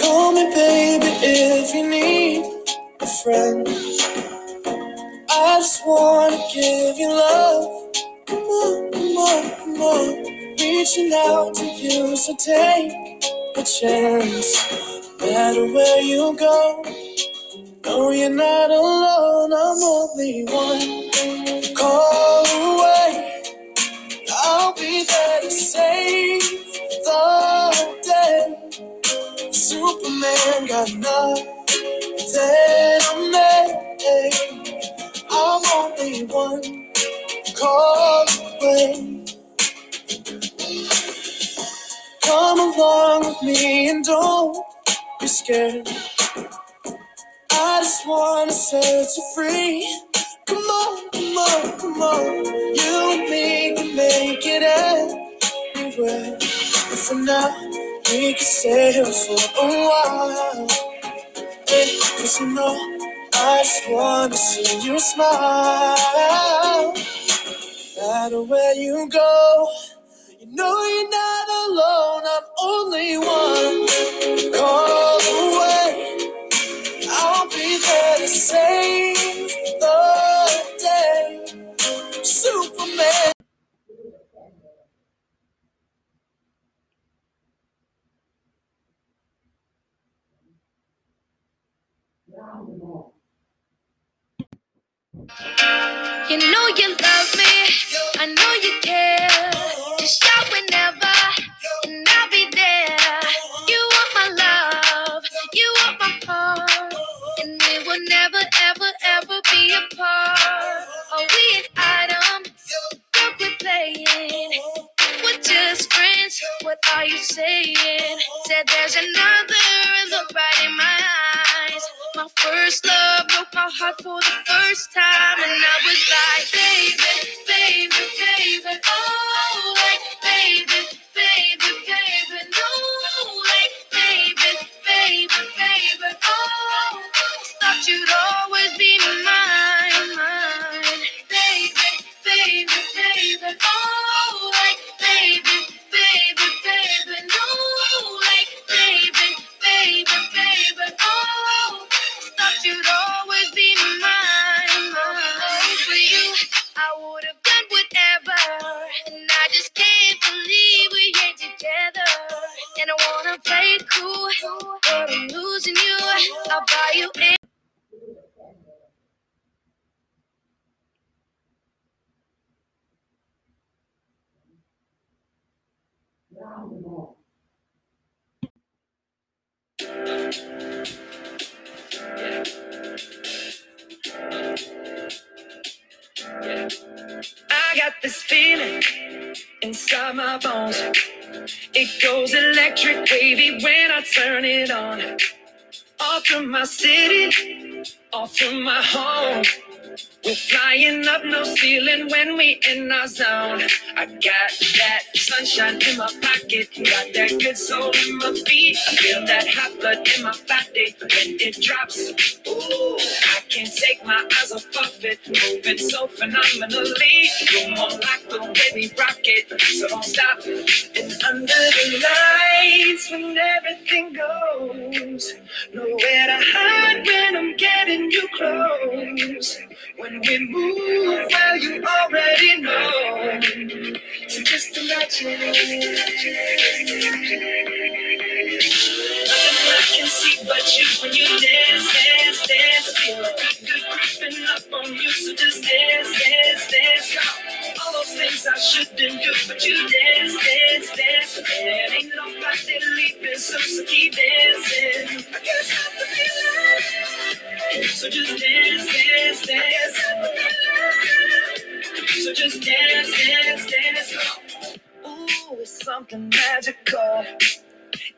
Call me, baby, if you need a friend. I just wanna give you love. Come on, come on, come on. Reaching out to you, so take a chance. No matter where you go, no, you're not alone. I'm only one call away. I'll be there to save the day. Superman got nothing on me. I'm only one call away. Along with me and don't be scared. I just wanna set you free. Come on, come on, come on. You and me can make it anywhere. But for now, we can stay here for a while. Hey, Cause you know, I just wanna see you smile. No matter where you go, know you're not alone. I'm only one call away. I'll be there to save the day. Superman. You know you love me, I know you care. Are we an item? Look, we're playing. We're just friends. What are you saying? Said there's another look right in my eyes. My first love broke my heart for the first time, and I was like, baby, baby, baby, oh, like, baby, baby, baby, no, like, baby, baby, baby, oh, thought you'd And I wanna play cool, but I'm losing you. I'll buy you in. I got this feeling inside my bones. It goes electric wavy when I turn it on. Off from my city, off from my home. We're flying up no ceiling when we in our zone. I got that sunshine in my pocket, got that good soul in my feet. I feel that hot blood in my body when it drops. Ooh, can't take my eyes off of it, moving so phenomenally. You're more like the way we rock it, so don't stop. And under the lights, when everything goes, nowhere to hide when I'm getting you close. When we move, well, you already know. So just imagine. Nothing just dance, dance, dance. All those things I shouldn't do, but you dance, dance, dance. There ain't nobody leaving, so, so keep dancing. I can't stop the feeling. So just dance, dance, dance. So just dance, dance, dance. Ooh, it's something magical.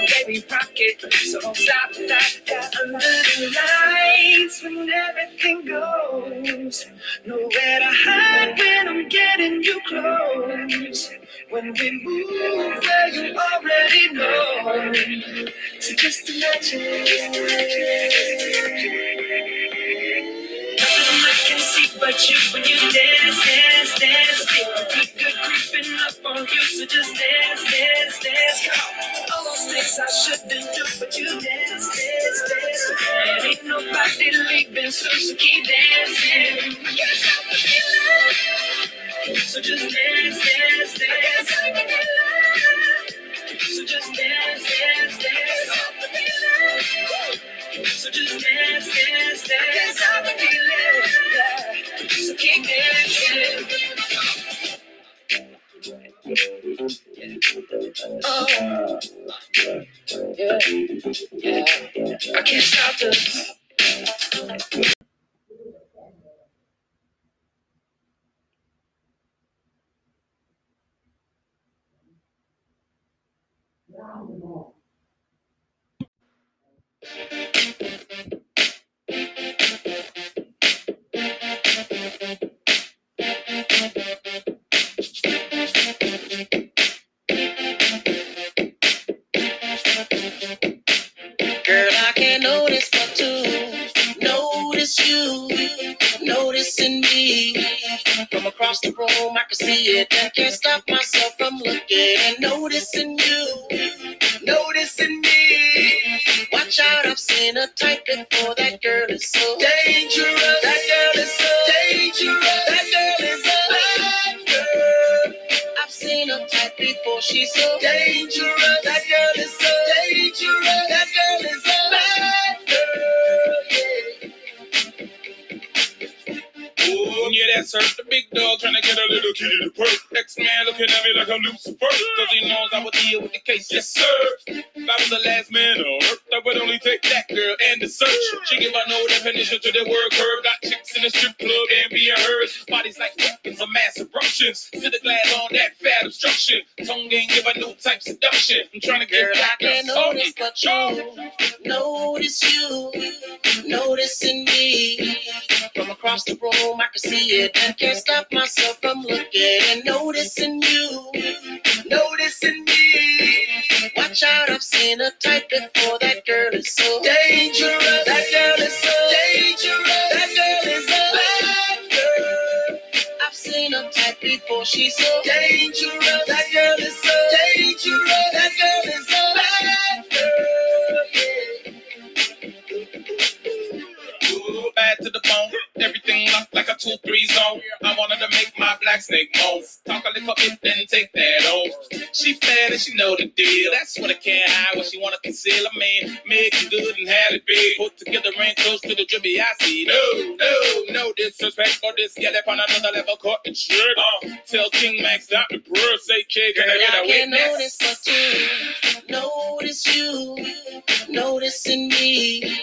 way rock it, so don't stop that. that under the lights when everything goes, nowhere to hide when I'm getting you close. When we move where you already know, so just imagine. Nothing I can see but you when you dance, dance, dance. Good, good creeping up on you, so just dance, I shouldn't do, but you dance, dance, dance. And ain't nobody leaving, so, so keep dancing. Yes, I'm the feeling. So just dance, dance, dance. So just dance, dance, dance. So just dance, dance, dance. Girl, I can't notice but to notice you, noticing. From across the room, I can see it and can't stop myself from looking and noticing you, noticing me. Watch out, I've seen a type before. That girl is so dangerous. That girl is so dangerous. That girl is a girl. I've seen a type before. She's so dangerous. That girl is so dangerous. That girl is a bad girl. Yeah. That's her, big dog trying to get a little kitty to perk. Ex man looking at me like I'm Lucifer, cause he knows I would deal with the case. Yes, sir. If I was the last man on earth, I would only take that girl and the search. She give her no definition to the word curve. Got chicks in the strip club and being hers. Bodies like weapons of mass eruptions. Sit the glass on that fat obstruction. Tongue ain't give a new type seduction. I'm trying to get Girl, I back can't notice but you notice you noticing me from across the room. I can see it can't stop myself from looking and noticing you, noticing me. Watch out, I've seen a type before. That girl is so dangerous. That girl is so dangerous. That girl is a bad girl. I've seen a type before. She's so dangerous. That girl is so dangerous. That girl is a 2-3 zone. I wanted to make my black snake moan. Talk a little bit, then take that off. She bad and she know the deal. That's what I can't hide. What she wanna conceal. I mean, make it good and have it big. Put together and close to the drippy I see. No, no, no disrespect or this get up on another level. Caught and shit. Uh, tell King Max stop the bro. Say kid, can I get I a can't witness? notice to notice you, noticing me.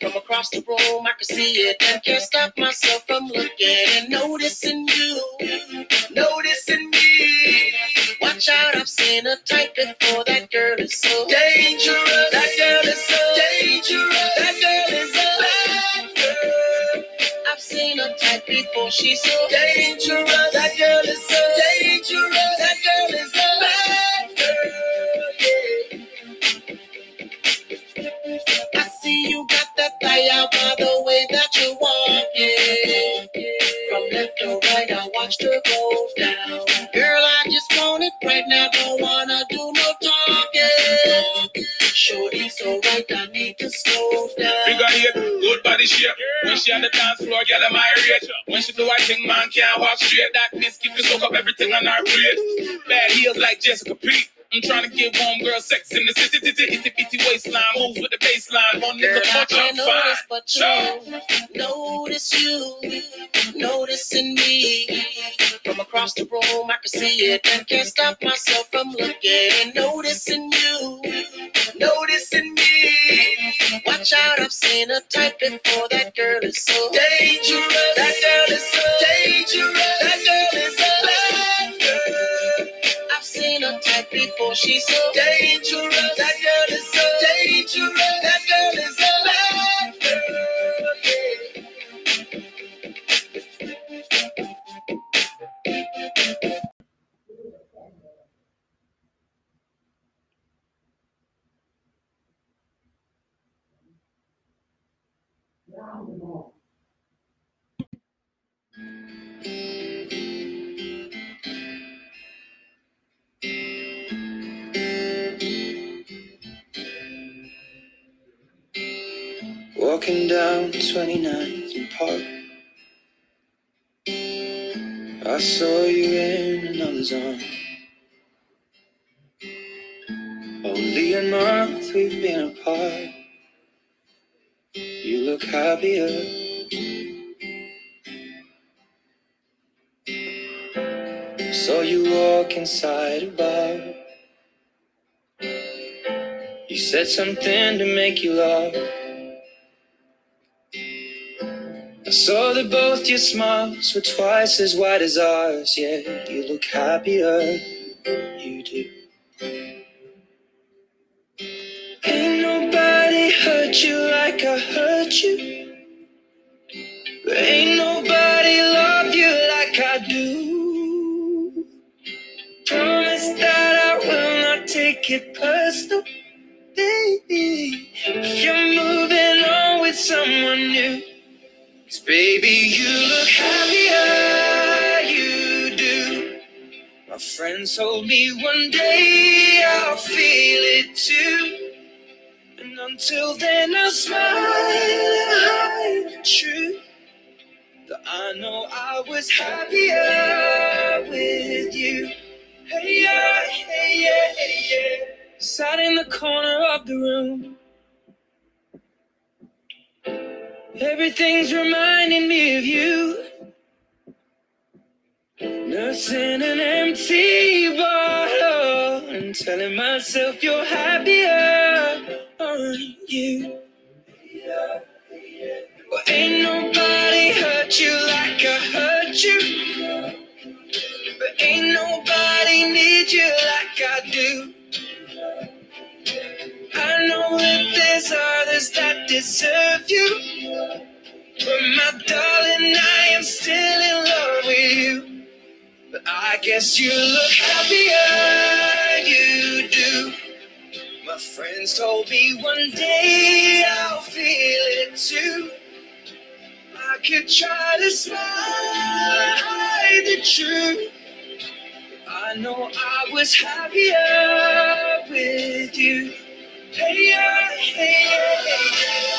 From across the room, I can see it and can't stop myself from looking and noticing you, noticing me. Watch out, I've seen a type before. That girl is so dangerous. That girl is so dangerous. That girl is a bad girl. I've seen a type before. She's so dangerous. That girl is so dangerous. Girl, I just want it right now. Don't wanna do no talking. Shorty, so right, I need to slow down. Figure eight, good body shape. When she on the dance floor, girl, am I rate. When she do I think man can't walk straight. That miss keep to soak up everything on her plate. Bad heels like Jessica P. I'm trying to get warm girl sex in the city, itty itty bitty waistline, moves with the baseline. One Girl, nigga I punch, I'm fine. but you notice you noticing me from across the room. I can see it and can't stop myself from looking, noticing you, noticing me. Watch out, I've seen a type before. That girl is so dangerous. That girl is so dangerous. Before. She's so dangerous. Walking down 29th Park. I saw you in another's arm. Only a month we've been apart. You look happier. Saw you walk inside a bar. You said something to make you laugh. That both your smiles were twice as wide as ours. Yeah, you look happier. You do. Ain't nobody hurt you like I hurt you. Ain't nobody love you like I do. Promise that I will not take it personal. Friends told me one day I'll feel it too. And until then, I'll smile and hide the truth. That I know I was happier with you. Hey, yeah, hey, yeah, hey, yeah. Sat in the corner of the room. Everything's reminding me of you. Nursing an empty bottle and telling myself you're happier, aren't you? Well, ain't nobody hurt you like I hurt you. But ain't nobody need you like I do. I know that there's others that deserve you. But my darling, I am still in love with you. I guess you look happier, you do. My friends told me one day I'll feel it too. I could try to smile, hide the truth. I know I was happier with you. Hey, yeah, hey, yeah, hey, yeah.